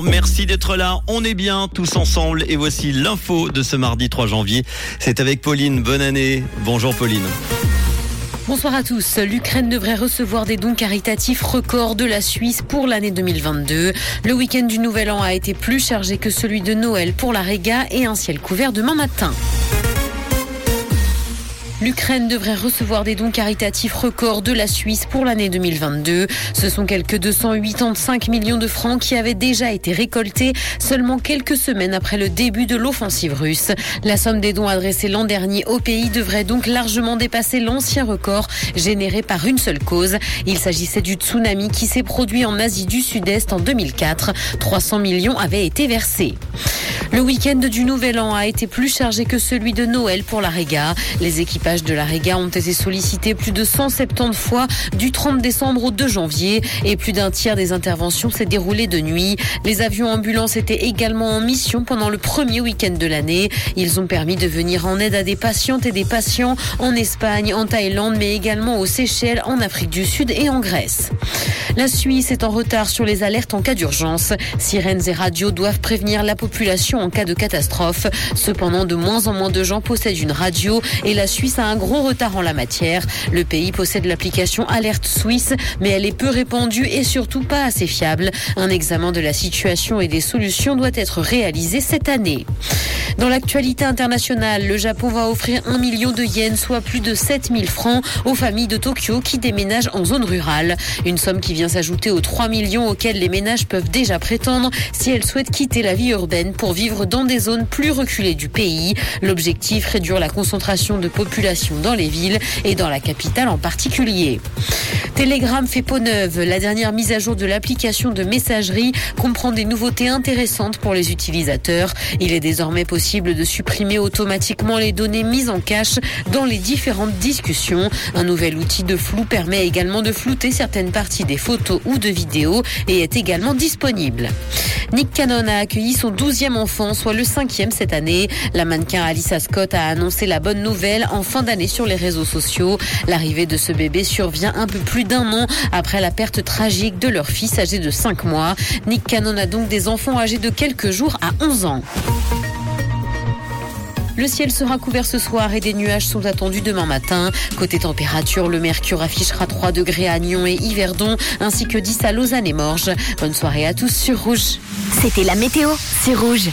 Merci d'être là. On est bien tous ensemble et voici l'info de ce mardi 3 janvier. C'est avec Pauline. Bonne année. Bonjour Pauline. Bonsoir à tous. L'Ukraine devrait recevoir des dons caritatifs records de la Suisse pour l'année 2022. Le week-end du Nouvel An a été plus chargé que celui de Noël pour la Réga et un ciel couvert demain matin. L'Ukraine devrait recevoir des dons caritatifs records de la Suisse pour l'année 2022. Ce sont quelques 285 millions de francs qui avaient déjà été récoltés seulement quelques semaines après le début de l'offensive russe. La somme des dons adressés l'an dernier au pays devrait donc largement dépasser l'ancien record généré par une seule cause. Il s'agissait du tsunami qui s'est produit en Asie du Sud-Est en 2004. 300 millions avaient été versés. Le week-end du Nouvel An a été plus chargé que celui de Noël pour la Réga. Les équipages de la Réga ont été sollicités plus de 170 fois du 30 décembre au 2 janvier et plus d'un tiers des interventions s'est déroulé de nuit. Les avions ambulances étaient également en mission pendant le premier week-end de l'année. Ils ont permis de venir en aide à des patientes et des patients en Espagne, en Thaïlande, mais également aux Seychelles, en Afrique du Sud et en Grèce. La Suisse est en retard sur les alertes en cas d'urgence. Sirènes et radios doivent prévenir la population en cas de catastrophe. Cependant, de moins en moins de gens possèdent une radio et la Suisse a un gros retard en la matière. Le pays possède l'application Alerte Suisse, mais elle est peu répandue et surtout pas assez fiable. Un examen de la situation et des solutions doit être réalisé cette année. Dans l'actualité internationale, le Japon va offrir un million de yens, soit plus de 7000 francs, aux familles de Tokyo qui déménagent en zone rurale. Une somme qui vient s'ajouter aux 3 millions auxquels les ménages peuvent déjà prétendre si elles souhaitent quitter la vie urbaine pour vivre dans des zones plus reculées du pays. L'objectif, réduire la concentration de population dans les villes et dans la capitale en particulier. Telegram fait peau neuve. La dernière mise à jour de l'application de messagerie comprend des nouveautés intéressantes pour les utilisateurs. Il est désormais possible de supprimer automatiquement les données mises en cache dans les différentes discussions. Un nouvel outil de flou permet également de flouter certaines parties des photos ou de vidéos et est également disponible. Nick Cannon a accueilli son douzième enfant, soit le cinquième cette année. La mannequin Alissa Scott a annoncé la bonne nouvelle en fin d'année sur les réseaux sociaux. L'arrivée de ce bébé survient un peu d'un an après la perte tragique de leur fils âgé de 5 mois. Nick Cannon a donc des enfants âgés de quelques jours à 11 ans. Le ciel sera couvert ce soir et des nuages sont attendus demain matin. Côté température, le mercure affichera 3 degrés à Nyon et Yverdon, ainsi que 10 à Lausanne et Morges. Bonne soirée à tous sur Rouge. C'était la météo, c'est Rouge.